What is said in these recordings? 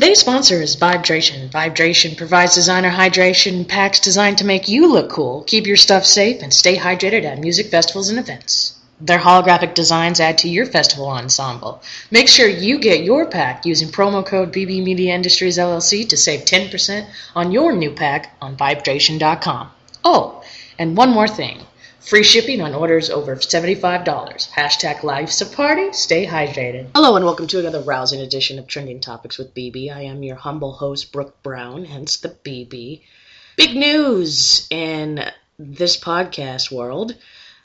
Today's sponsor is Vibedration. Vibedration provides designer hydration packs designed to make you look cool, keep your stuff safe, and stay hydrated at music festivals and events. Their holographic designs add to your festival ensemble. Make sure you get your pack using promo code BB Media Industries LLC to save 10% on your new pack on vibedration.com. Oh, and one more thing. Free shipping on orders over $75. Hashtag life's a party. Stay hydrated. Hello and welcome to another rousing edition of Trending Topics with BB. I am your humble host, Brooke Brown, hence the BB. Big news in this podcast world.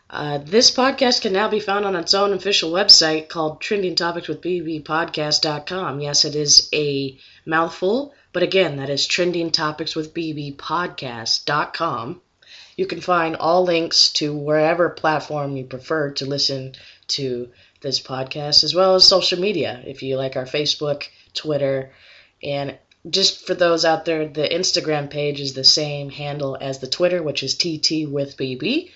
Uh, this podcast can now be found on its own official website called Trending Topics with BB Podcast.com. Yes, it is a mouthful, but again, that is Trending Topics with BB Podcast.com. You can find all links to wherever platform you prefer to listen to this podcast, as well as social media. If you like our Facebook, Twitter, and just for those out there, the Instagram page is the same handle as the Twitter, which is TT with BB.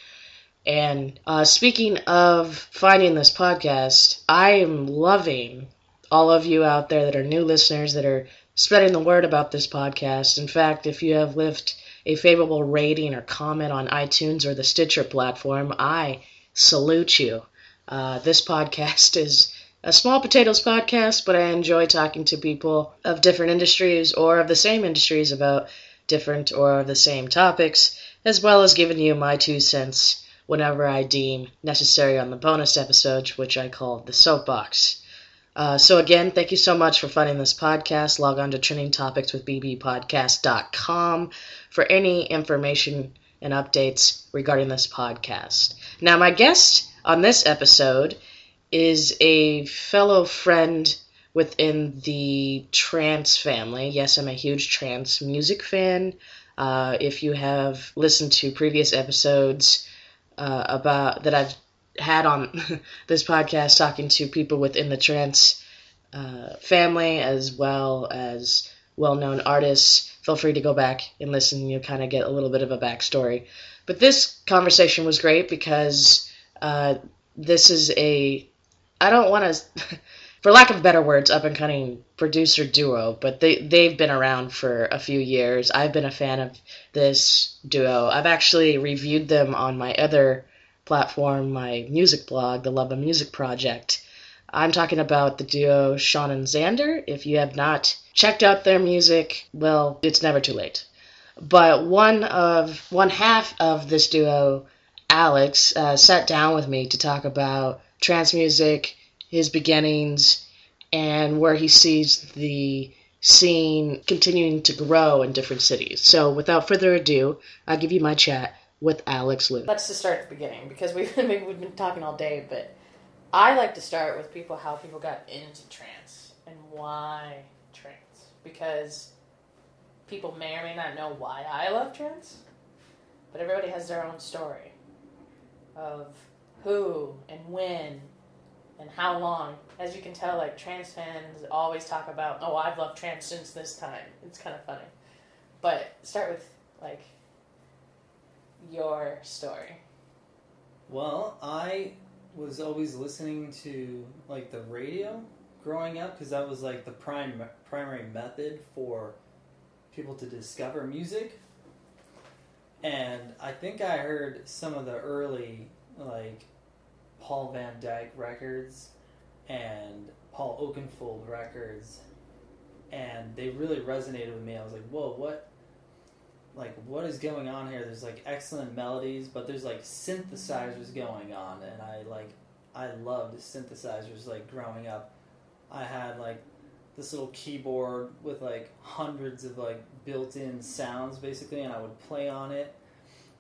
And uh, speaking of finding this podcast, I am loving all of you out there that are new listeners that are spreading the word about this podcast. In fact, if you have left a favorable rating or comment on iTunes or the Stitcher platform, I salute you. Uh, this podcast is a small potatoes podcast, but I enjoy talking to people of different industries or of the same industries about different or the same topics, as well as giving you my two cents whenever I deem necessary on the bonus episodes, which I call the soapbox. Uh, so again, thank you so much for funding this podcast. Log on to trendingtopicswithbbpodcast.com for any information and updates regarding this podcast. Now, my guest on this episode is a fellow friend within the trance family. Yes, I'm a huge trance music fan. Uh, if you have listened to previous episodes uh, about that I've had on this podcast talking to people within the trance uh, family as well as well-known artists feel free to go back and listen. You'll kind of get a little bit of a backstory. But this conversation was great because uh, this is a i don't want to for lack of better words up and coming producer duo but they, they've been around for a few years. I've been a fan of this duo. I've actually reviewed them on my other platform, my music blog, the Love of Music Project. I'm talking about the duo Sean and Xander. If you have not checked out their music, well, it's never too late. But one of one half of this duo, Alex, uh, sat down with me to talk about trance music, his beginnings, and where he sees the scene continuing to grow in different cities. So, without further ado, I'll give you my chat with Alex Liu. Let's just start at the beginning because we've been, we've been talking all day, but I like to start with people how people got into trance and why trance because people may or may not know why I love trance, but everybody has their own story of who and when and how long. As you can tell, like trance fans always talk about, oh, I've loved trance since this time. It's kind of funny, but start with like your story? Well, I was always listening to like the radio growing up because that was like the prime primary method for people to discover music. And I think I heard some of the early like Paul Van Dyk records and Paul Oakenfold records and they really resonated with me. I was like, "Whoa, what like what is going on here? There's like excellent melodies but there's like synthesizers going on and i like i loved synthesizers like growing up. I had like this little keyboard with like hundreds of like built-in sounds basically and i would play on it.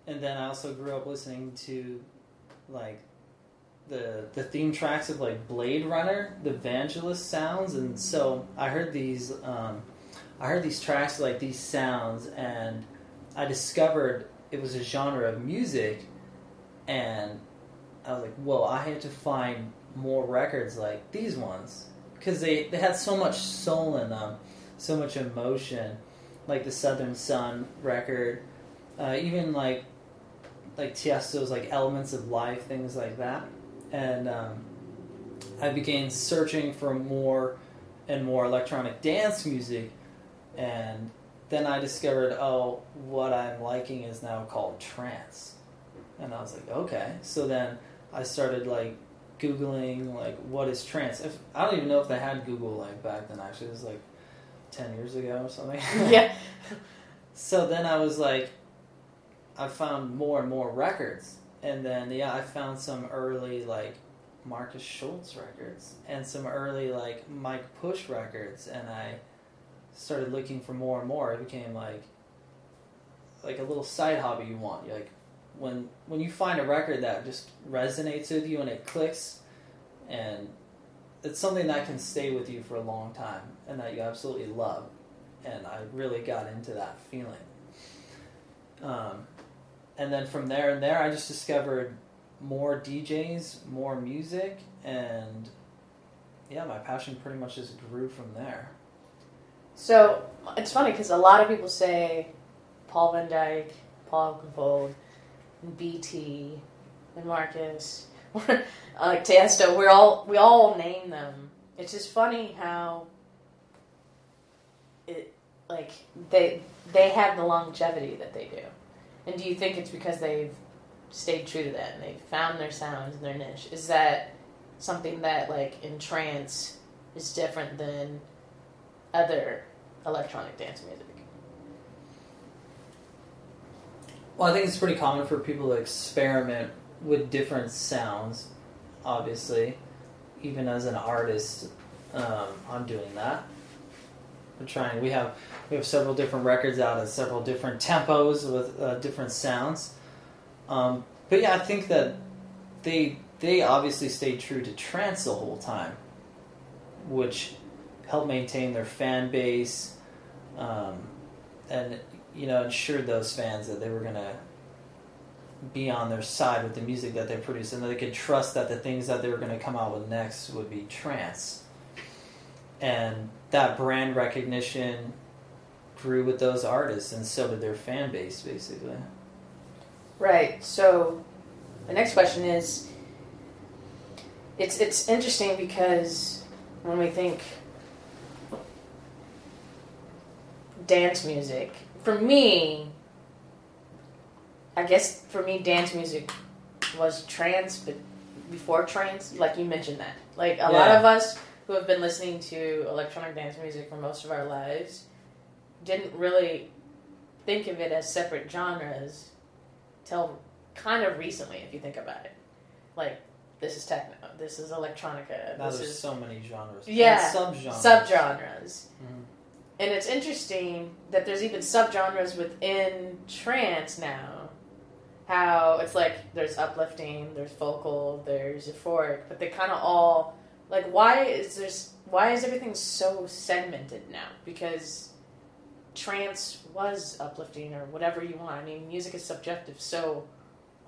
And then i also grew up listening to like the the theme tracks of like blade runner the vangelis sounds and so i heard these um, i heard these tracks like these sounds and I discovered it was a genre of music, and I was like, well, I had to find more records like these ones. Because they, they had so much soul in them, so much emotion, like the Southern Sun record, uh, even like like Tiesto's like Elements of Life, things like that, and um, I began searching for more and more electronic dance music, and then I discovered, oh, what I'm liking is now called trance, and I was like, okay. So then I started like googling like what is trance. If I don't even know if they had Google like back then. Actually, it was like ten years ago or something. yeah. So then I was like, I found more and more records, and then yeah, I found some early like Markus Schulz records and some early like Mike Push records, and I started looking for more and more. It became like like a little side hobby you want. You're like when when you find a record that just resonates with you and it clicks, and it's something that can stay with you for a long time and that you absolutely love. And I really got into that feeling. Um, and then from there and there, I just discovered more DJs, more music, and yeah, my passion pretty much just grew from there. So it's funny because a lot of people say Paul Van Dyk, Paul and BT, and Markus, like Tiesto. We're all we all name them. It's just funny how it like they they have the longevity that they do. And do you think it's because they've stayed true to that and they've found their sounds and their niche? Is that something that like in trance is different than other electronic dance music? Well, I think it's pretty common for people to experiment with different sounds. Obviously, even as an artist, um, I'm doing that. I'm trying. We have we have several different records out at several different tempos with uh, different sounds. Um, but yeah, I think that they they obviously stayed true to trance the whole time, which helped maintain their fan base, um, and you know ensured those fans that they were gonna be on their side with the music that they produced, and that they could trust that the things that they were going to come out with next would be trance. And that brand recognition grew with those artists, and so did their fan base, basically. Right. So, the next question is, it's it's interesting because when we think dance music, for me, I guess for me, dance music was trance, but before trance, like you mentioned that. Like a lot of us who have been listening to electronic dance music for most of our lives didn't really think of it as separate genres till kind of recently, if you think about it. Like this is techno, this is electronica, Now this there's is so many genres. Yeah, subgenres. subgenres. Mhm. And it's interesting that there's even subgenres within trance now. How it's like there's uplifting, there's vocal, there's euphoric, but they kind of all like why is this why is everything so segmented now? Because trance was uplifting or whatever you want. I mean, music is subjective, so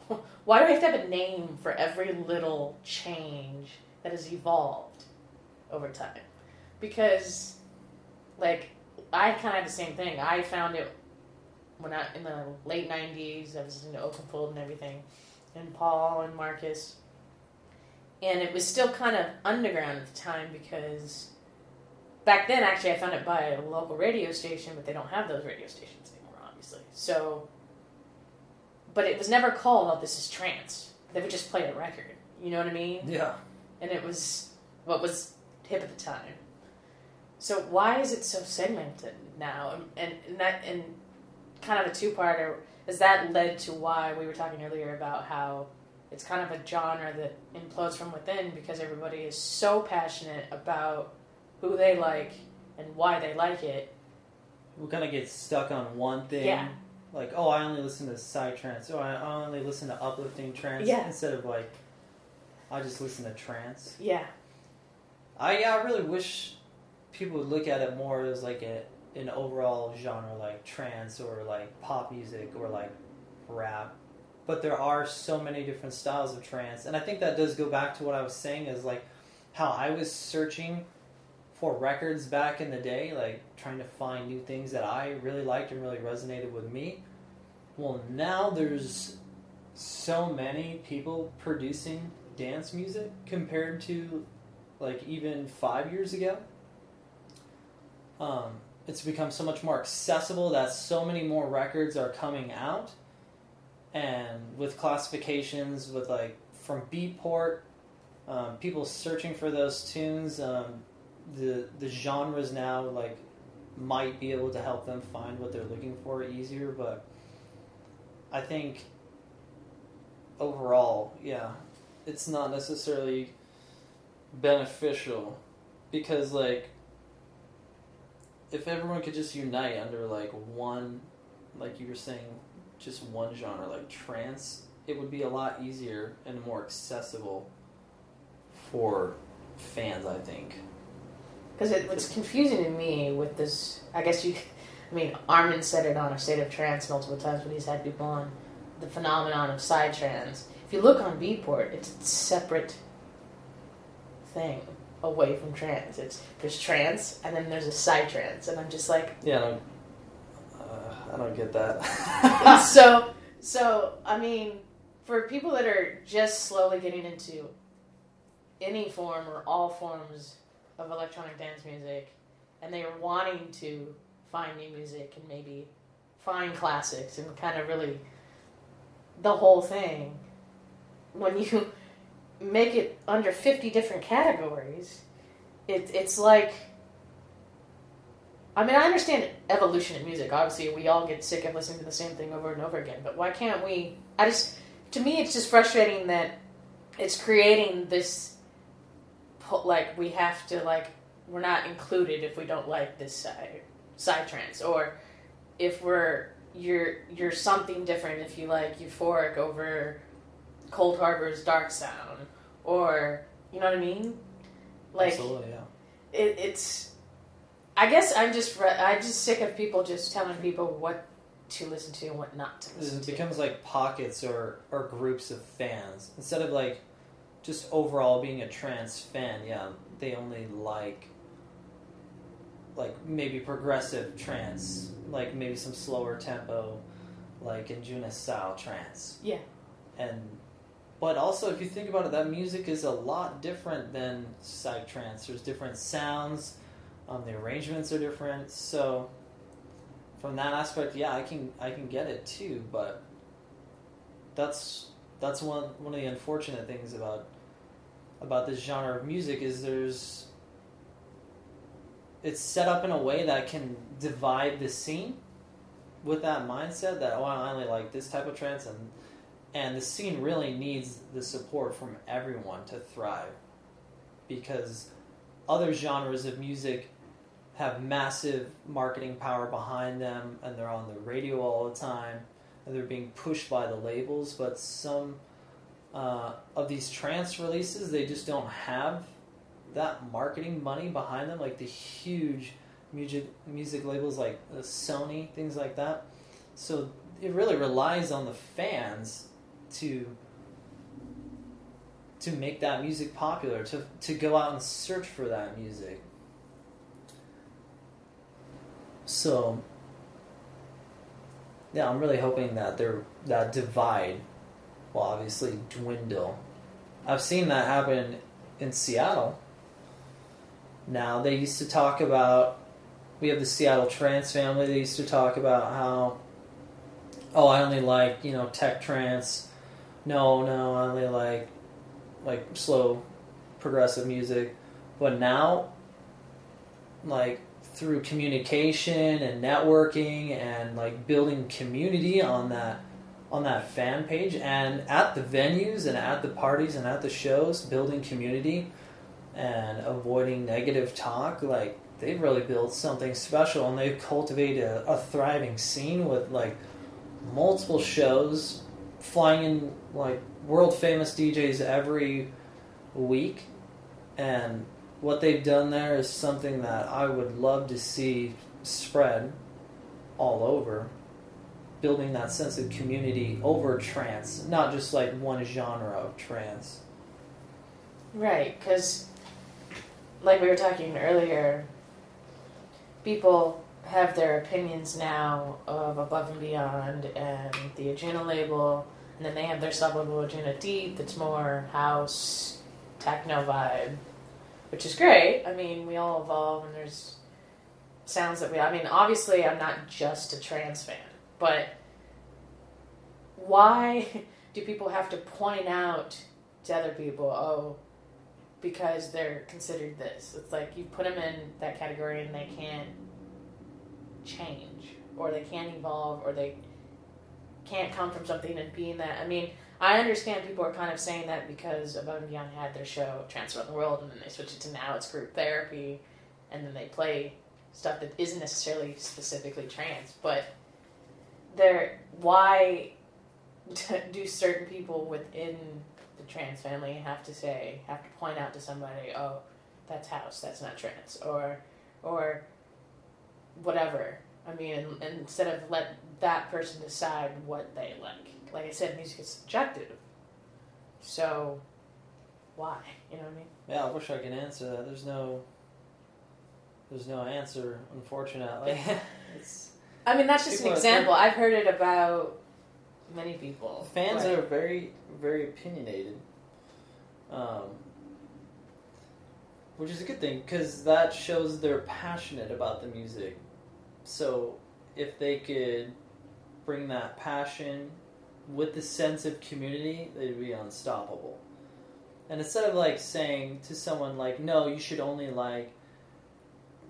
why do we have to have a name for every little change that has evolved over time? Because like I kind of had the same thing. I found it when I in the late '90s. I was listening to Oakenfold and everything, and Paul and Markus, and it was still kind of underground at the time because back then, actually, I found it by a local radio station, but they don't have those radio stations anymore, obviously. So, but it was never called, "Oh, this is trance." They would just play a record. You know what I mean? Yeah. and it was what was hip at the time. So why is it so segmented now? And and that and kind of a two parter is that led to why we were talking earlier about how it's kind of a genre that implodes from within because everybody is so passionate about who they like and why they like it. We kind of get stuck on one thing. Yeah. Like, oh, I only listen to psych trance. Oh, I I only listen to uplifting trance. Yeah. Instead of like, I just listen to trance. Yeah. I yeah, I really wish people would look at it more as like a an overall genre like trance or like pop music or like rap. But there are so many different styles of trance, and I think that does go back to what I was saying is like how I was searching for records back in the day, like trying to find new things that I really liked and really resonated with me. Well, now there's so many people producing dance music compared to like even five years ago. Um, it's become so much more accessible that so many more records are coming out, and with classifications with like from Beatport, um, people searching for those tunes. Um, the the genres now like might be able to help them find what they're looking for easier, but I think overall, yeah, it's not necessarily beneficial because like if everyone could just unite under like one like you were saying just one genre like trance it would be a lot easier and more accessible for fans i think Because it, what's confusing to me with this, I guess you, I mean, Armin said it on a state of trance multiple times when he's had people on the phenomenon of psych trance. If you look on Beatport, it's a separate thing away from trance. It's there's trance and then there's a psych trance, and I'm just like, yeah I don't, uh, I don't get that so so I mean, for people that are just slowly getting into any form or all forms of electronic dance music, and they are wanting to find new music and maybe find classics and kind of really the whole thing. When you make it under fifty different categories, it, it's like I mean, I understand evolution in music. Obviously, we all get sick of listening to the same thing over and over again. But why can't we? I just, to me, it's just frustrating that it's creating this, like we have to like we're not included if we don't like this side psych trance, or if we're you're you're something different if you like euphoric over Coldharbour's dark sound, or you know what I mean? Like absolutely yeah it, it's i guess i'm just i'm just sick of people just telling people what to listen to and what not to listen it to It becomes like pockets or or groups of fans instead of like just overall being a trans fan yeah they only like like maybe progressive trance like maybe some slower tempo like Anjuna style trance Yeah. and but also if you think about it that music is a lot different than psych trance there's different sounds um, the arrangements are different. So from that aspect, yeah, I can I can get it too, but that's that's one one of the unfortunate things about about this genre of music is there's it's set up in a way that can divide the scene with that mindset that oh I only like this type of trance and and the scene really needs the support from everyone to thrive. Because other genres of music have massive marketing power behind them and they're on the radio all the time and they're being pushed by the labels but some uh, of these trance releases they just don't have that marketing money behind them like the huge music music labels like uh, Sony things like that. So it really relies on the fans to to make that music popular to to go out and search for that music so, yeah, I'm really hoping that that divide will obviously dwindle. I've seen that happen in Seattle. Now they used to talk about we have the Seattle trance family. They used to talk about how oh I only like you know tech trance. No, no, I only like like slow progressive music. But now, like through communication and networking and like building community on that on that fan page and at the venues and at the parties and at the shows building community and avoiding negative talk like they've really built something special and they've cultivated a, a thriving scene with like multiple shows flying in like world famous DJs every week and what they've done there is something that I would love to see spread all over, building that sense of community over trance, not just like one genre of trance. Right, because, like we were talking earlier, people have their opinions now of Above and Beyond and the Anjuna label, and then they have their sub label Anjunadeep that's more house, techno vibe, which is great. I mean, we all evolve, and there's sounds that we. I mean, obviously, I'm not just a trans fan, but why do people have to point out to other people? Oh, because they're considered this. It's like you put them in that category and they can't change, or they can't evolve, or they can't come from something and being that. I mean, I understand people are kind of saying that because Above and Beyond had their show Around the World, and then they switched it to now it's group therapy, and then they play stuff that isn't necessarily specifically trans, But they're why do certain people within the trans family have to say have to point out to somebody, oh, that's house, that's not trans." or or whatever. I mean, instead of let that person decide what they like like I said, music is subjective. So, why? You know what I mean? Yeah, I wish I could answer that. There's no, there's no answer, unfortunately. it's. I mean, that's just an example. I've heard it about many people. Fans are very, very opinionated, um, which is a good thing because that shows they're passionate about the music. So, if they could bring that passion with the sense of community, they'd be unstoppable. And instead of like saying to someone like, "No, you should only like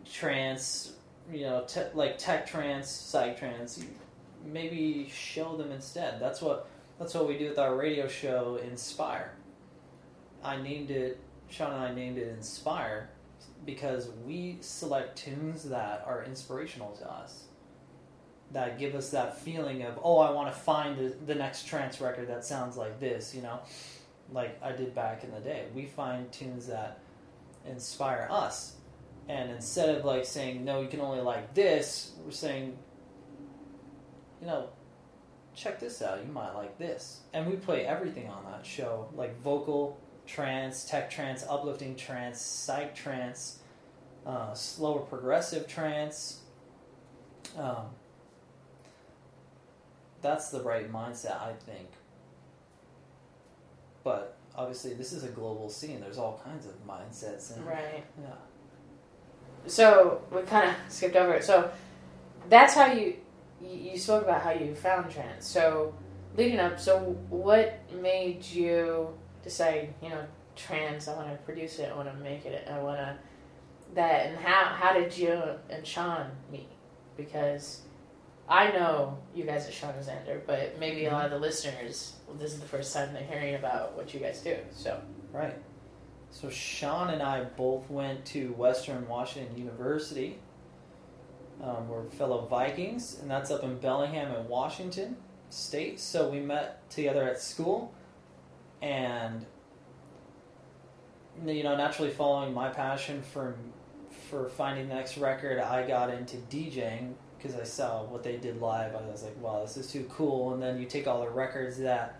trance, you know, te- like tech trance, psych trance," maybe show them instead. That's what that's what we do with our radio show, Inspire. I named it. Sean and I named it Inspire because we select tunes that are inspirational to us that give us that feeling of oh I want to find the, the next trance record that sounds like this you know? Like I did back in the day. We find tunes that inspire us. And instead of like saying no you can only like this we're saying you know check this out. You might like this. And we play everything on that show like vocal trance tech trance uplifting trance psych trance uh, slower progressive trance um, that's the right mindset, I think. But obviously, this is a global scene. There's all kinds of mindsets. And, right. Yeah. So we kind of skipped over it. So that's how you you spoke about how you found trance. So leading up, so what made you decide, you know, trans, I want to produce it. I want to make it. I want to that. And how how did you and Sean meet? Because I know you guys at Sean Xander, but maybe a lot of the listeners, well, this is the first time they're hearing about what you guys do. So right. So Sean and I both went to Western Washington University. Um, we're fellow Vikings, and that's up in Bellingham in Washington State. So we met together at school, and you know, naturally following my passion for for finding the next record, I got into DJing because I saw what they did live. I was like, wow, this is too cool. And then you take all the records that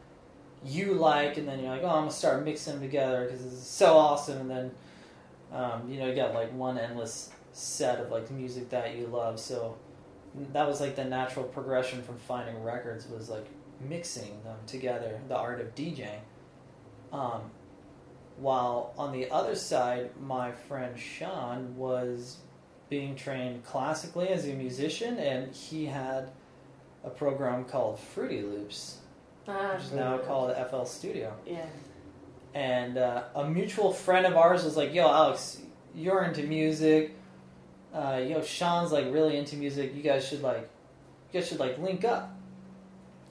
you like, and then you're like, oh, I'm gonna start mixing them together because it's so awesome. And then um, you know you got like one endless set of like music that you love. So that was like the natural progression from finding records was like mixing them together, the art of DJing. Um, while on the other side, my friend Sean was being trained classically as a musician, and he had a program called Fruity Loops, uh, which is now called FL Studio. Yeah. And uh, a mutual friend of ours was like, "Yo, Alex, you're into music. Uh, yo, Sean's like really into music. You guys should like, you guys should like link up."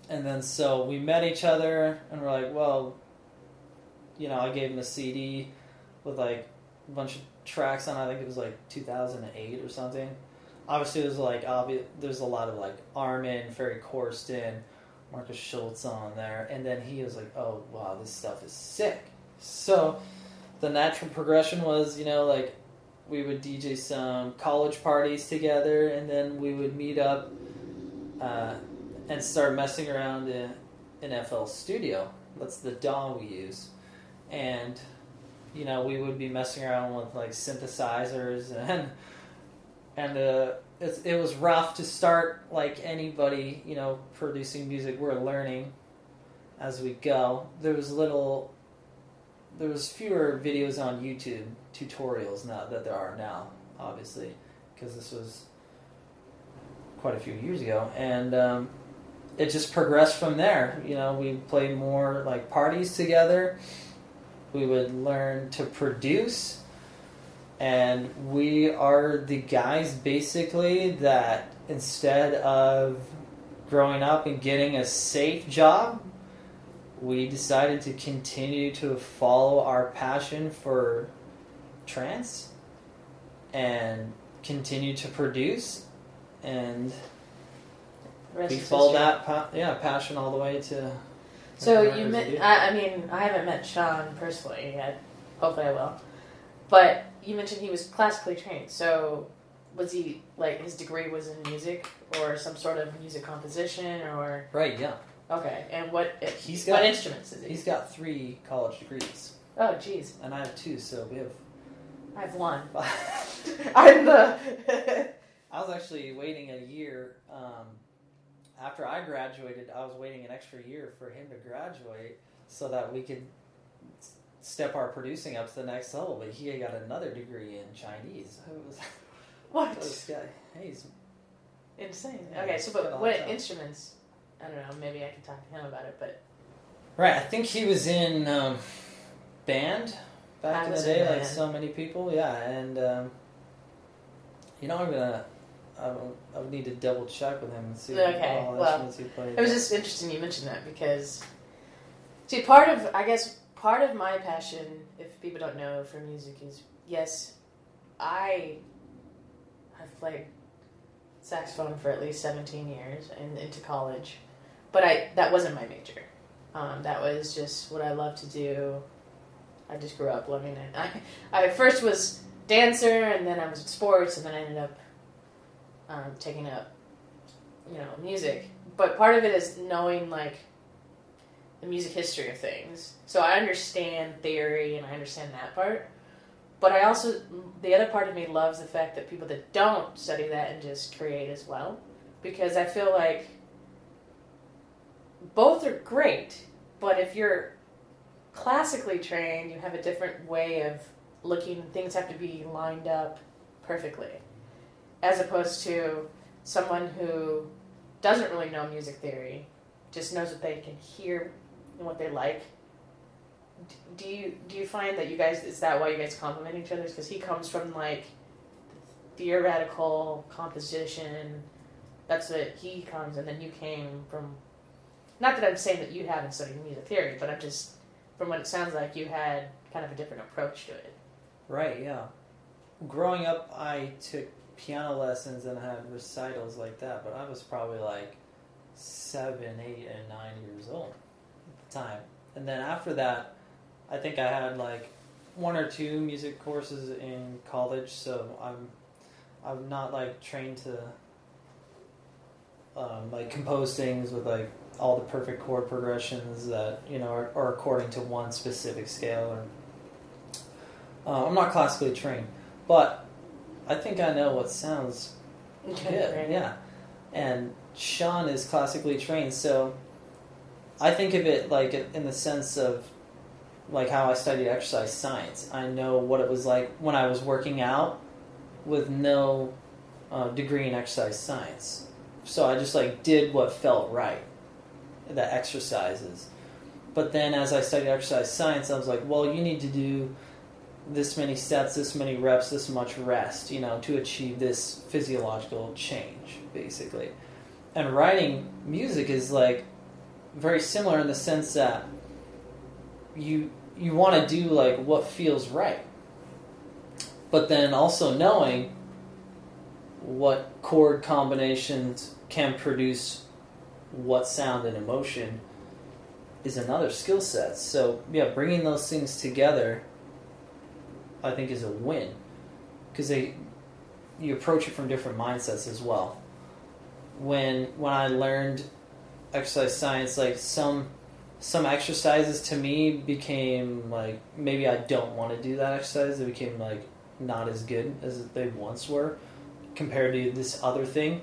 And then so we met each other, and we're like, "Well, you know, I gave him a CD with like a bunch of tracks on. I think it was like 2008 or something. Obviously, there's like obvious. There's a lot of like Armin, Ferry Corsten, Markus Schulz on there, and then he was like, "Oh wow, this stuff is sick." So the natural progression was, you know, like we would DJ some college parties together, and then we would meet up uh, and start messing around in, in FL Studio. That's the DAW we use, and you know, we would be messing around with like synthesizers and and uh, it, it was rough to start like anybody, you know, producing music. We're learning as we go. There was little, there was fewer videos on YouTube tutorials now that there are now, obviously, because this was quite a few years ago, and um, it just progressed from there. You know, we played more like parties together. We would learn to produce, and we are the guys basically that instead of growing up and getting a safe job, we decided to continue to follow our passion for trance and continue to produce. And we follow that pa- yeah passion all the way to So you met? I, I mean, I haven't met Sean personally yet. Hopefully, I will. But you mentioned he was classically trained. So was he like his degree was in music or some sort of music composition or right yeah okay? And what He's got- what instruments is he? he's got three college degrees Oh, jeez, and I have two so we have I have one. I'm the. I was actually waiting a year um, after I graduated I was waiting an extra year for him to graduate so that we could step our producing up to the next level but he got another degree in Chinese I was what? this guy he's Insane. Yeah, Okay, so but what instruments? I don't know. Maybe I can talk to him about it. But Right, I think he was in um, band back I in the was in day, like so many people. Yeah, and um, you know, I'm gonna, I would, I would need to double check with him and see Okay, all well, instruments he played. It was just interesting you mentioned that because, see, part of I guess part of my passion, if people don't know, for music is yes, I have played saxophone for at least seventeen years and into college, but I that wasn't my major. Um, that was just what I love to do. I just grew up loving it. I I first was dancer and then I was in sports and then I ended up um, taking up you know music but part of it is knowing like the music history of things. So I understand theory and I understand that part. But I also the other part of me loves the fact that people that don't study that and just create as well because I feel like both are great, but if you're classically trained, you have a different way of looking things have to be lined up perfectly as opposed to someone who doesn't really know music theory, just knows what they can hear and what they like. Do you do you find that you guys is that why you guys complement each other? Because he comes from like theoretical composition. That's what he comes, and then you came from. Not that I'm saying that you haven't studied music theory, but I'm just from what it sounds like you had kind of a different approach to it. right. Yeah, growing up, I took piano lessons and I had recitals like that, but I was probably like seven, eight, and nine years old at the time. And then after that, I think I had like one or two music courses in college, so I'm I'm not like trained to um, like compose things with like all the perfect chord progressions that you know are, are according to one specific scale. Or uh, I'm not classically trained, but I think I know what sounds good. Right? Yeah, and Sean is classically trained, so I think of it like in the sense of like how I studied exercise science. I know what it was like when I was working out with no uh, degree in exercise science. So I just like did what felt right, the exercises. But then as I studied exercise science, I was like, well, you need to do this many sets, this many reps, this much rest, you know, to achieve this physiological change, basically. And writing music is like very similar in the sense that you you want to do like what feels right, but then also knowing what chord combinations can produce what sound and emotion is another skill set. So yeah, bringing those things together, I think, is a win because they you approach it from different mindsets as well. When when I learned exercise science, like some some exercises to me became like maybe I don't want to do that exercise. They became like not as good as they once were compared to this other thing.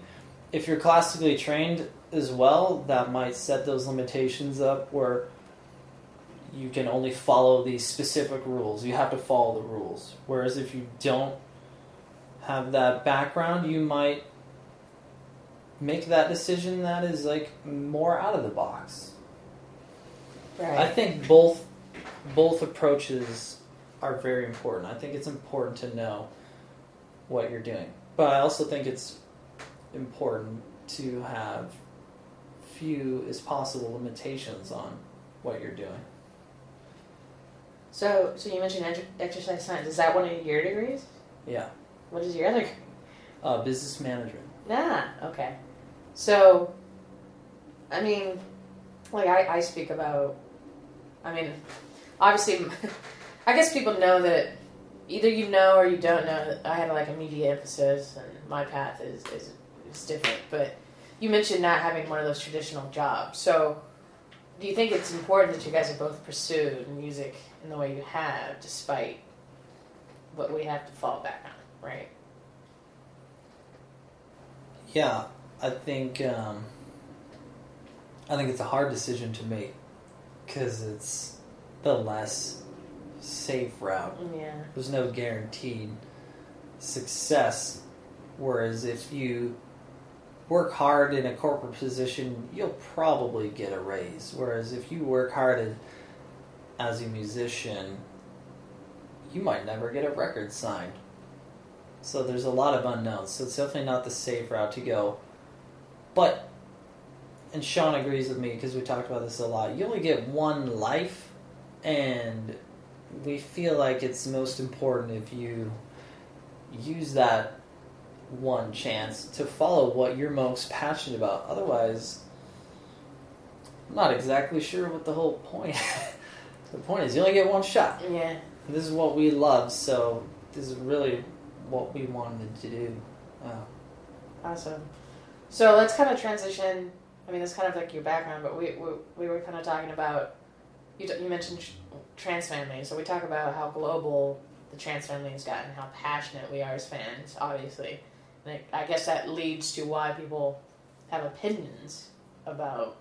If you're classically trained as well, that might set those limitations up where you can only follow these specific rules. You have to follow the rules. Whereas if you don't have that background, you might make that decision that is like more out of the box. Right. I think both both approaches are very important. I think it's important to know what you're doing, but I also think it's important to have few as possible limitations on what you're doing. So, so you mentioned edu- exercise science. Is that one of your degrees? Yeah, What is your other? uh, business management. Nah. Okay. So, I mean, like I, I speak about. I mean, obviously, I guess people know that either you know or you don't know that I had like a media emphasis and my path is is, is different. But you mentioned not having one of those traditional jobs. So, do you think it's important that you guys have both pursued music in the way you have, despite what we have to fall back on, right? Yeah, I think um, I think it's a hard decision to make because it's the less safe route. Yeah. There's no guaranteed success. Whereas if you work hard in a corporate position, you'll probably get a raise. Whereas if you work hard as a musician, you might never get a record signed. So there's a lot of unknowns. So it's definitely not the safe route to go. But, and Sean agrees with me because we talked about this a lot. You only get one life, and we feel like it's most important if you use that one chance to follow what you're most passionate about. Otherwise, I'm not exactly sure what the whole point. the point is, you only get one shot. Yeah. This is what we love, so this is really what we wanted to do. Uh, Awesome. So let's kind of transition. I mean, that's kind of like your background, but we we, we were kind of talking about. You, you mentioned trans families, so we talk about how global the trans family has gotten, how passionate we are as fans, obviously. And I, guess that leads to why people have opinions about oh.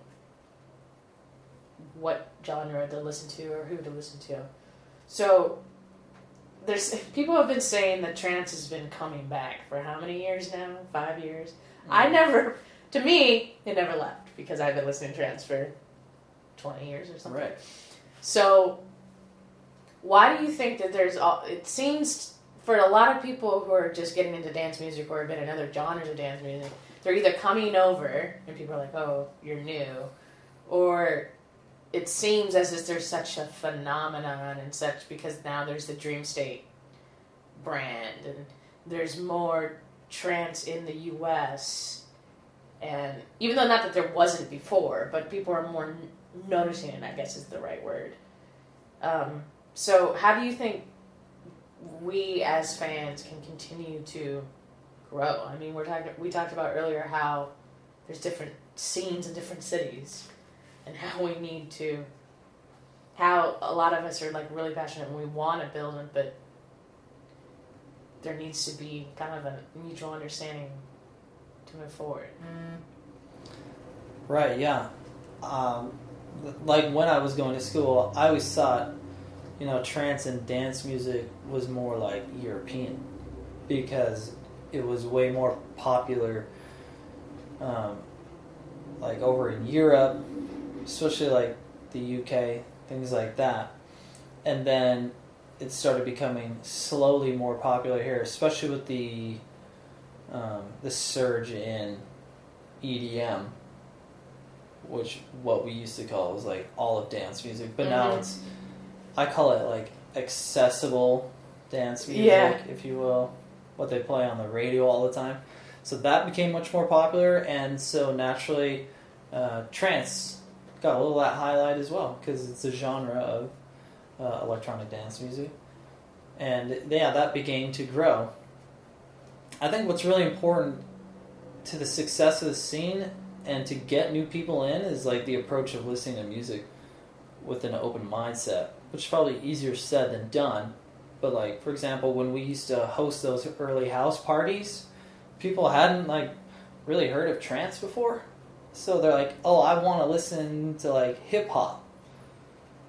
what genre to listen to or who to listen to. So there's people have been saying that trance has been coming back for how many years now? Five years. I mm. never, to me, it never left because I've been listening to trance for twenty years or something. right. So, why do you think that there's all? It seems for a lot of people who are just getting into dance music or have been in other genres of dance music, they're either coming over and people are like, "Oh, you're new," or it seems as if there's such a phenomenon and such because now there's the Dream State brand and there's more trance in the U.S. And even though not that there wasn't before, but people are more noticing it. I guess is the right word. Um, so, how do you think we as fans can continue to grow? I mean, we're talking. We talked about earlier how there's different scenes in different cities, and how we need to. How a lot of us are like really passionate and we want to build it, but there needs to be kind of a mutual understanding to move forward. Right, yeah. Um, like when I was going to school, I always thought, you know, trance and dance music was more like European because it was way more popular, um, like over in Europe, especially like the UK, things like that. And then it started becoming slowly more popular here, especially with the um, the surge in EDM which what we used to call was like all of dance music, but now Mhm. it's I call it like accessible dance music, Yeah. if you will, what they play on the radio all the time. So that became much more popular, and so naturally, uh, trance got a little that highlight as well because it's a genre of uh, electronic dance music, and yeah, that began to grow. I think what's really important to the success of the scene and to get new people in is like the approach of listening to music with an open mindset, which is probably easier said than done. But like for example, when we used to host those early house parties, people hadn't like really heard of trance before. So they're like, "Oh, I want to listen to like hip hop."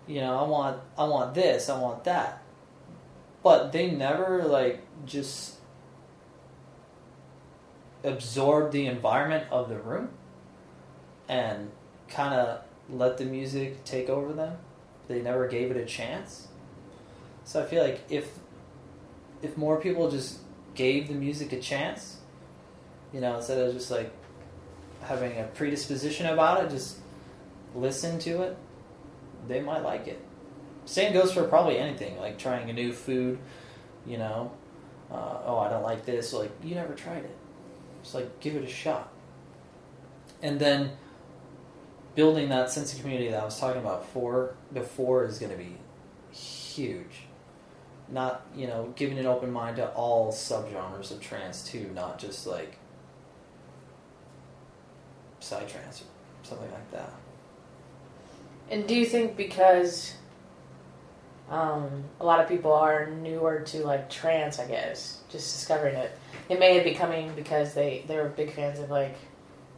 You know, I want I want this, I want that. But they never like just absorbed the environment of the room and kind of let the music take over them. They never gave it a chance. So I feel like if if more people just gave the music a chance, you know, instead of just like having a predisposition about it, just listen to it, they might like it. Same goes for probably anything, like trying a new food, you know. Uh, oh, I don't like this. Like, you never tried it. Just like, give it a shot. And then building that sense of community that I was talking about for before is going to be huge. Not, you know, giving an open mind to all subgenres of trance too, not just like psytrance or something like that. And do you think because um, a lot of people are newer to like trance, I guess, just discovering it, it may have be coming because they they were big fans of like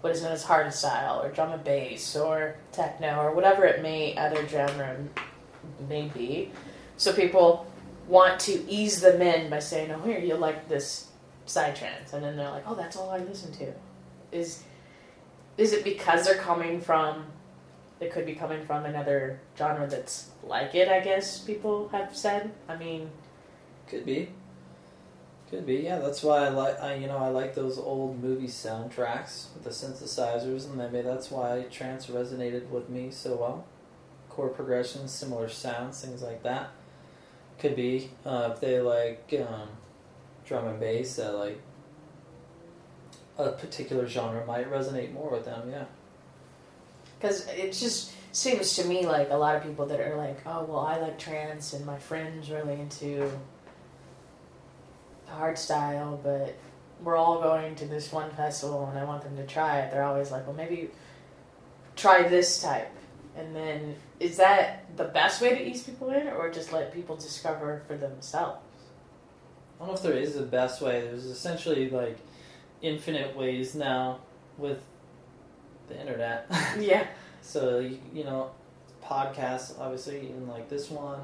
what is known as hardstyle or drum and bass or techno or whatever it may other genre may be. So people want to ease them in by saying, "Oh, here you like this psytrance," and then they're like, "Oh, that's all I listen to." Is is it because they're coming from it could be coming from another genre that's like it, I guess people have said. I mean, Could be. Could be, yeah. That's why I like, I you know, I like those old movie soundtracks with the synthesizers, and maybe that's why trance resonated with me so well. Chord progressions, similar sounds, things like that. Could be uh, if they like um, drum and bass, that like a particular genre might resonate more with them. Yeah. because it just seems to me like a lot of people that are like, oh, well, I like trance and my friend's really into hard style, but we're all going to this one festival and I want them to try it. They're always like, well, maybe try this type. And then is that the best way to ease people in or just let people discover for themselves? I don't know if there is a best way. There's essentially like infinite ways now with the internet. Yeah. so you, you know, podcasts, obviously, even like this one,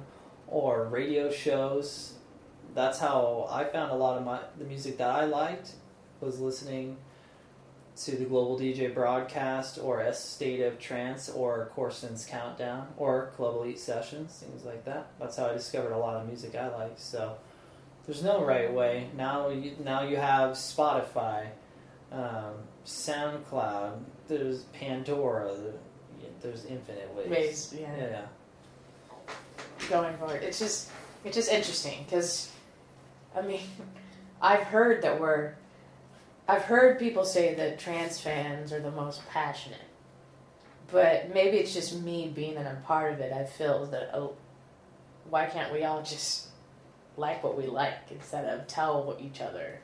or radio shows. That's how I found a lot of my the music that I liked was listening to the Global DJ broadcast or S State of Trance or Corsten's Countdown or Club Elite Sessions, things like that. That's how I discovered a lot of music I like. So there's no right way. Now you, now you have Spotify, um, SoundCloud, there's Pandora, there's infinite ways. Ways, yeah. Yeah. going forward. It's just it's just interesting because I mean I've heard that we're I've heard people say that trance fans are the most passionate, but maybe it's just me being that I'm part of it. I feel that oh, why can't we all just like what we like instead of tell each other?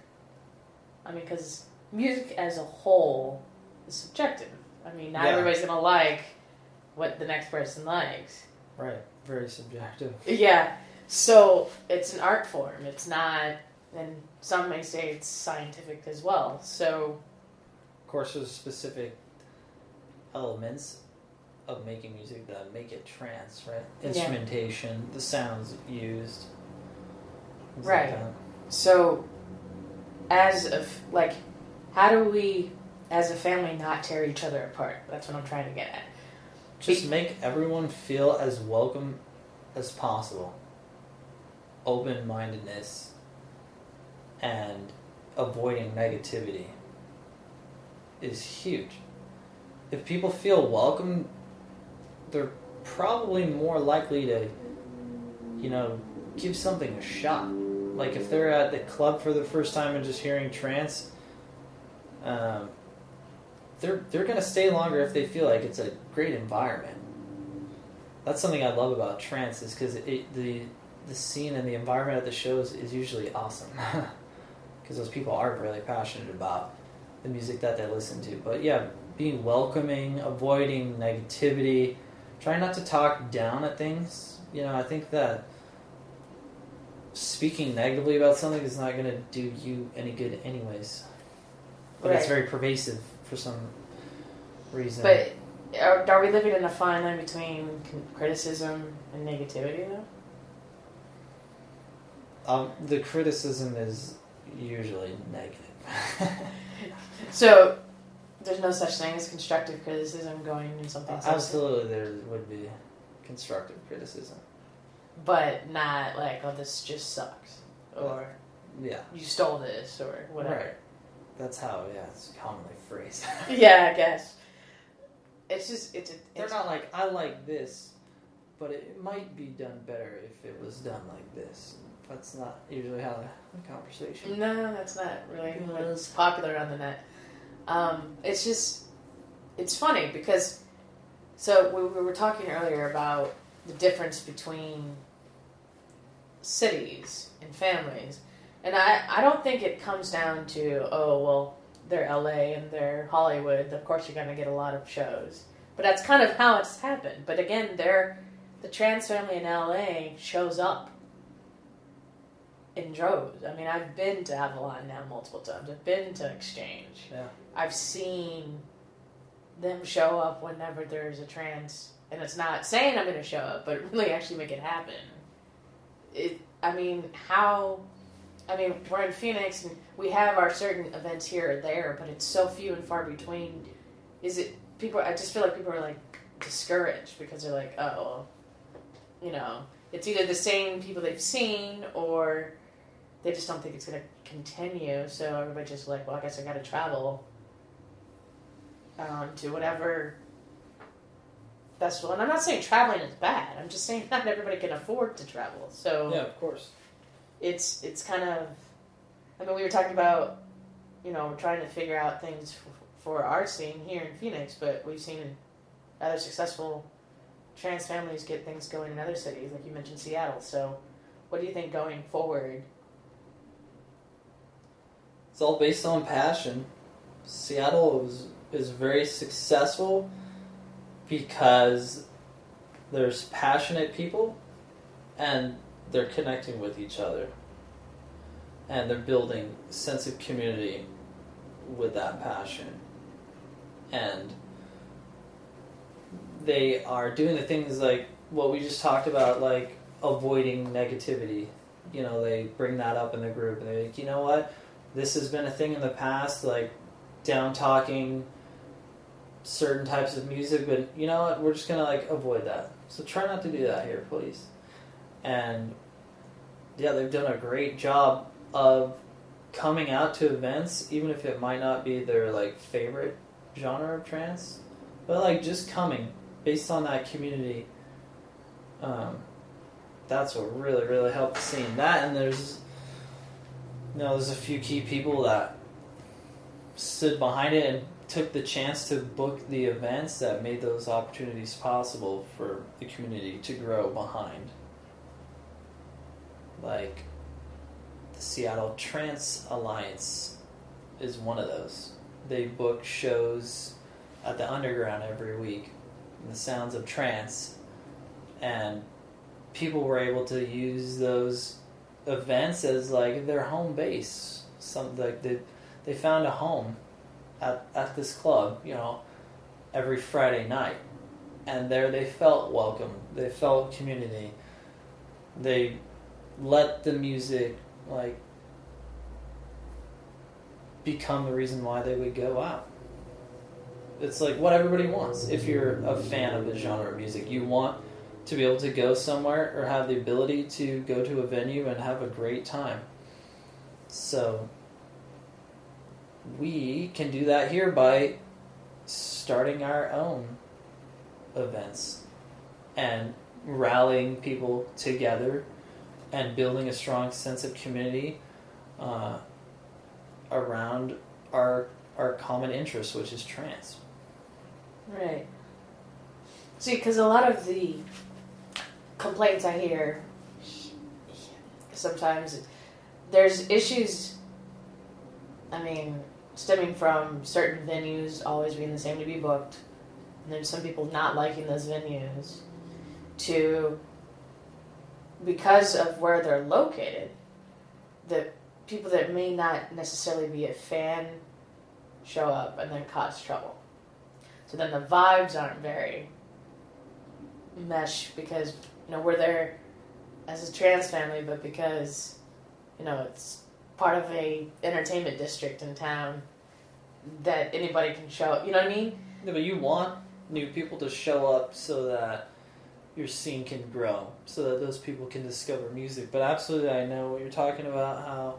I mean, because music as a whole is subjective. I mean, not Yeah. everybody's gonna like what the next person likes. Right. Very subjective. Yeah. So it's an art form. It's not, and some may say it's scientific as well. So Of course, there's specific elements of making music that make it trance, right? Yeah. Instrumentation, the sounds used. things like Right. so as of like, how do we, as a family, not tear each other apart? That's what I'm trying to get at. Just make everyone feel as welcome as possible. Open mindedness and avoiding negativity is huge. If people feel welcome, they're probably more likely to, you know, give something a shot. Like if they're at the club for the first time and just hearing trance, um, they're they're gonna stay longer if they feel like it's a great environment. That's something I love about trance is because it the the scene and the environment at the shows is usually awesome because those people are really passionate about the music that they listen to. But yeah, being welcoming, avoiding negativity, trying not to talk down at things. You know, I think that speaking negatively about something is not going to do you any good, anyways. But it's very pervasive for some reason. But are, are we living in a fine line between criticism and negativity, though? Um, the criticism is usually negative. So there's no such thing as constructive criticism going in something. so- Absolutely, there would be constructive criticism. but not like, oh, this just sucks, or Yeah, you stole this, or whatever. right. That's how. Yeah, it's commonly phrased. Yeah, I guess. It's just it's a, They're it's not like I like this, but it might be done better if it was done like this. That's not usually how the, the conversation. No, that's not really It what's is. popular on the net. Um, it's just, it's funny because, so we, we were talking earlier about the difference between cities and families, and I, I don't think it comes down to oh well they're LA and they're Hollywood. Of course you're going to get a lot of shows, but that's kind of how it's happened. But again, they're the trance family in LA shows up in droves. I mean, I've been to Avalon now multiple times. I've been to Exchange. Yeah. I've seen them show up whenever there's a trance, and it's not saying I'm going to show up, but really actually make it happen. It. I mean, how? I mean, we're in Phoenix, and we have our certain events here or there, but it's so few and far between. Is it people? I just feel like people are like discouraged because they're like, oh, you know, it's either the same people they've seen or they just don't think it's going to continue. So everybody's just like, well, I guess I got to travel um, to whatever festival. And I'm not saying traveling is bad. I'm just saying not everybody can afford to travel. So Yeah, of course. it's it's kind of. I mean, we were talking about, you know, we're trying to figure out things for, for our scene here in Phoenix, but we've seen other successful trance families get things going in other cities, like you mentioned Seattle. So, what do you think going forward? It's all based on passion. Seattle is is very successful because there's passionate people and they're connecting with each other. And they're building sense of community with that passion. And they are doing the things like what we just talked about, like avoiding negativity. You know, they bring that up in the group and they're like, you know what? This has been a thing in the past, like down talking certain types of music, but you know what? We're just gonna like avoid that. So try not to do that here, please. And yeah, they've done a great job of coming out to events, even if it might not be their like favorite genre of trance, but like just coming based on that community. Um, that's what really, really helped the scene. That and there's, you know, there's a few key people that stood behind it and took the chance to book the events that made those opportunities possible for the community to grow behind. Like the Seattle Trance Alliance is one of those. They book shows at the underground every week, in the sounds of trance, and people were able to use those events as like their home base. Some like they they found a home at at this club, you know, every Friday night, and there they felt welcome. They felt community. They let the music like become the reason why they would go out. It's like what everybody wants. If you're a fan of a genre of music, you want to be able to go somewhere or have the ability to go to a venue and have a great time. So we can do that here by starting our own events and rallying people together and building a strong sense of community uh, around our our common interest, which is trance. Right. See, because a lot of the complaints I hear sometimes there's issues. I mean, stemming from certain venues always being the same to be booked, and then some people not liking those venues, to because of where they're located, the people that may not necessarily be a fan show up and then cause trouble. So then the vibes aren't very mesh because you know we're there as a trance family, but because you know it's part of a entertainment district in town, that anybody can show. up. You know what I mean? Yeah, but you want new people to show up so that your scene can grow, so that those people can discover music. But absolutely, I know what you're talking about.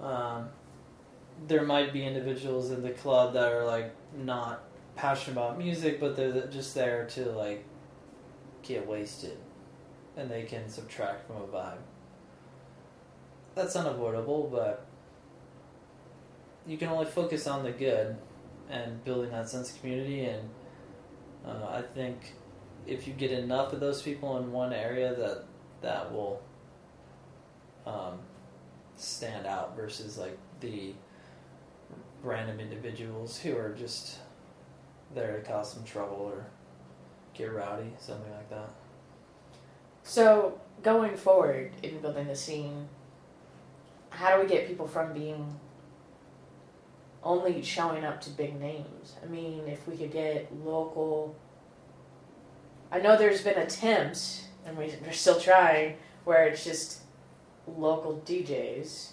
How um, there might be individuals in the club that are like not passionate about music, but they're just there to like get wasted, and they can subtract from a vibe. That's unavoidable, but you can only focus on the good and building that sense of community. And uh, I think if you get enough of those people in one area, that that will um, stand out versus like the random individuals who are just there to cause some trouble or get rowdy, something like that. So going forward in building the scene, how do we get people from being only showing up to big names? I mean, if we could get local. I know there's been attempts, and we, we're still trying, where it's just local DJs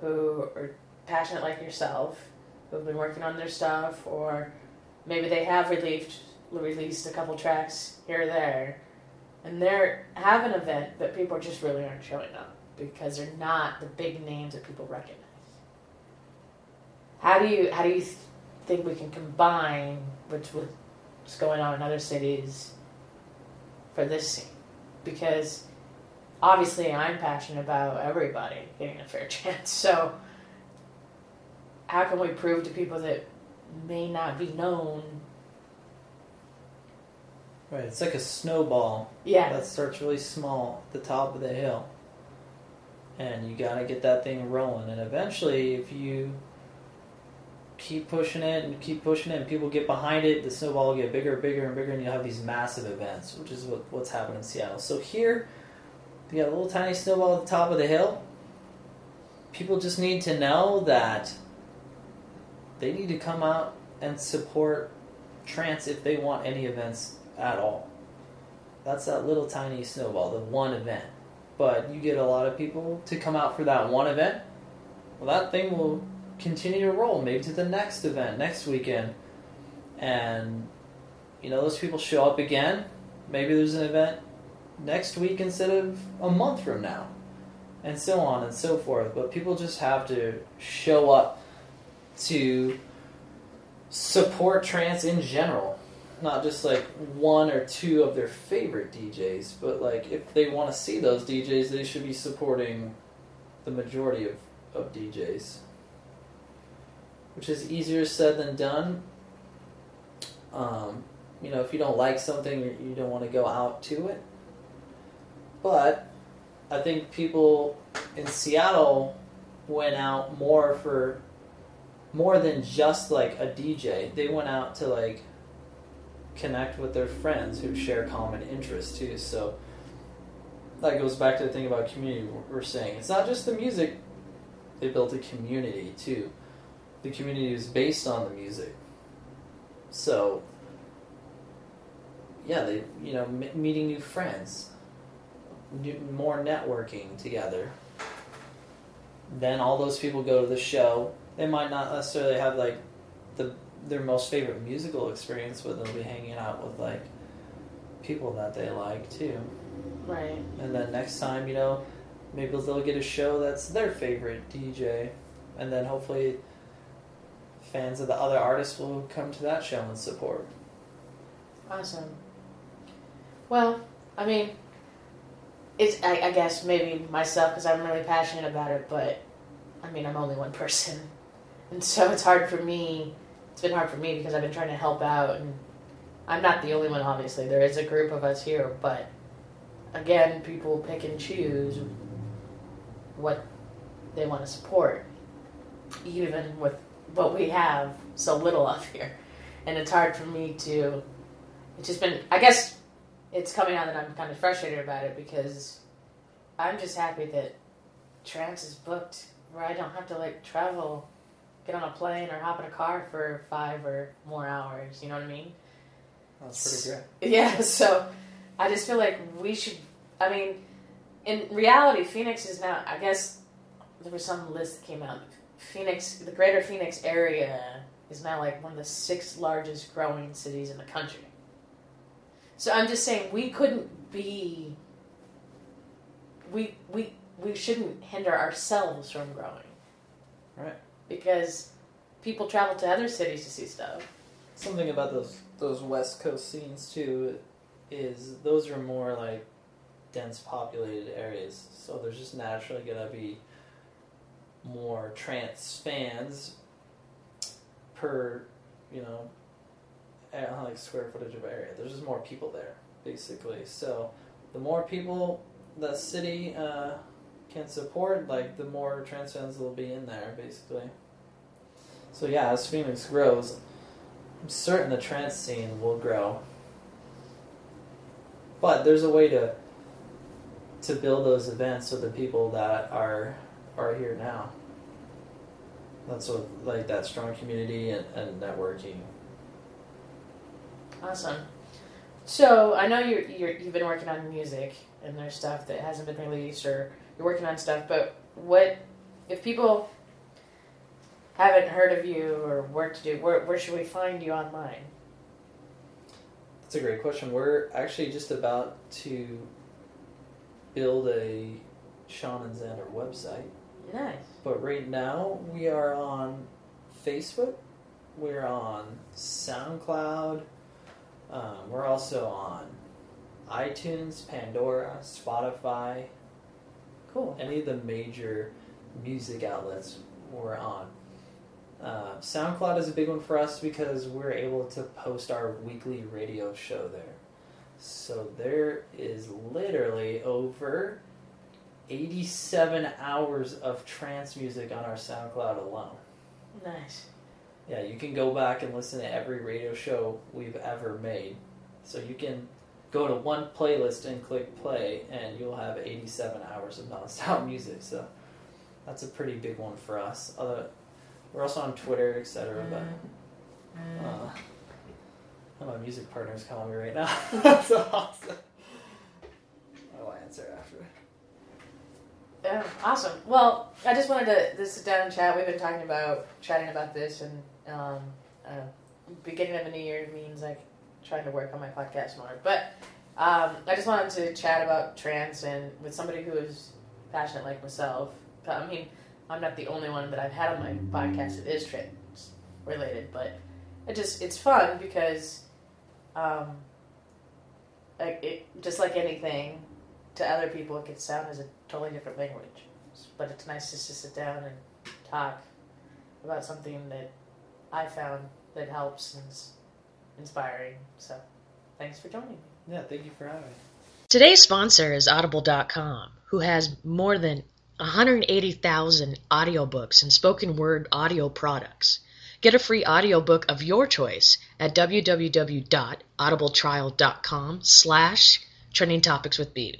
who are passionate like yourself, who've been working on their stuff, or maybe they have released released a couple tracks here or there, and they're have an event, but people just really aren't showing up because they're not the big names that people recognize. How do you how do you think we can combine which what's going on in other cities for this scene? Because obviously I'm passionate about everybody getting a fair chance. So how can we prove to people that may not be known? Right, it's like a snowball Yeah. that starts really small at the top of the hill. And you gotta get that thing rolling. And eventually, if you keep pushing it and keep pushing it, and people get behind it, the snowball will get bigger and bigger and bigger, and you'll have these massive events, which is what, what's happened in Seattle. So here, you got a little tiny snowball at the top of the hill. People just need to know that they need to come out and support trance if they want any events at all. That's that little tiny snowball, the one event. But you get a lot of people to come out for that one event. Well, that thing will continue to roll, maybe to the next event, next weekend. And, you know, those people show up again. Maybe there's an event next week instead of a month from now. And so on and so forth. But people just have to show up to support trance in general not just like one or two of their favorite DJs, but like if they want to see those DJs, they should be supporting the majority of, of DJs. Which is easier said than done. Um, you know, if you don't like something, you you don't want to go out to it. But I think people in Seattle went out more for more than just like a DJ. They went out to like connect with their friends who share common interests too. So that goes back to the thing about community we're saying. It's not just the music, they built a community too. The community is based on the music. So yeah, they you know m- meeting new friends, new, more networking together. Then all those people go to the show. They might not necessarily have like the their most favorite musical experience, but they'll be hanging out with like people that they like too. Right. And then next time, you know, maybe they'll get a show that's their favorite DJ, and then hopefully fans of the other artists will come to that show and support. Awesome. Well, I mean, it's I, I guess maybe myself because I'm really passionate about it, but I mean I'm only one person, and so it's hard for me. It's been hard for me because I've been trying to help out, and I'm not the only one. Obviously, there is a group of us here, but again, people pick and choose what they want to support, even with what we have so little of here, and it's hard for me to. It's just been, I guess, it's coming out that I'm kind of frustrated about it because I'm just happy that trance is booked where I don't have to like travel, get on a plane or hop in a car for five or more hours. You know what I mean? That's pretty great. Yeah, so I just feel like we should. I mean, in reality, Phoenix is now. I guess there was some list that came out. Phoenix, the greater Phoenix area, is now like one of the six largest growing cities in the country. So I'm just saying we couldn't be we we we shouldn't hinder ourselves from growing. Because people travel to other cities to see stuff. Something about those those West Coast scenes too is those are more like dense populated areas. So there's just naturally gonna be more trance fans per, you know, like square footage of area. There's just more people there, basically. So the more people the city uh, can support, like the more trance fans will be in there, basically. So yeah, as Phoenix grows, I'm certain the trance scene will grow. But there's a way to to build those events with the people that are are here now. That's what like that strong community and, and networking. Awesome. So I know you're, you're you've been working on music and there's stuff that hasn't been released or you're working on stuff, but what if people haven't heard of you or work to do, where, where should we find you online? That's a great question. We're actually just about to build a Sean and Xander website. Nice. But right now we are on Facebook. We're on SoundCloud. Um, we're also on iTunes, Pandora, Spotify, Cool. any of the major music outlets we're on. Uh, SoundCloud is a big one for us because we're able to post our weekly radio show there. So there is literally over 87 hours of trance music on our SoundCloud alone. Nice. Yeah, you can go back and listen to every radio show we've ever made. So you can go to one playlist and click play, and you'll have 87 hours of nonstop music. So that's a pretty big one for us. Other, we're also on Twitter, etc. But uh, my music partner's calling me right now. that's awesome. I'll answer after. Yeah, awesome. Well, I just wanted to, to sit down and chat. We've been talking about chatting about this, and um, uh, beginning of a new year means like trying to work on my podcast more. But um, I just wanted to chat about trance and with somebody who is passionate like myself. I mean, I'm not the only one that I've had on my podcast that is trance related, but it just it's fun because um, it just like anything to other people, it could sound as a totally different language. But it's nice just to sit down and talk about something that I found that helps and inspiring. So, thanks for joining me. Yeah, thank you for having me. Today's sponsor is Audible.com, who has more than 180,000 audiobooks and spoken word audio products. Get a free audiobook of your choice at www.audibletrial.com slash trending topics with Beebe.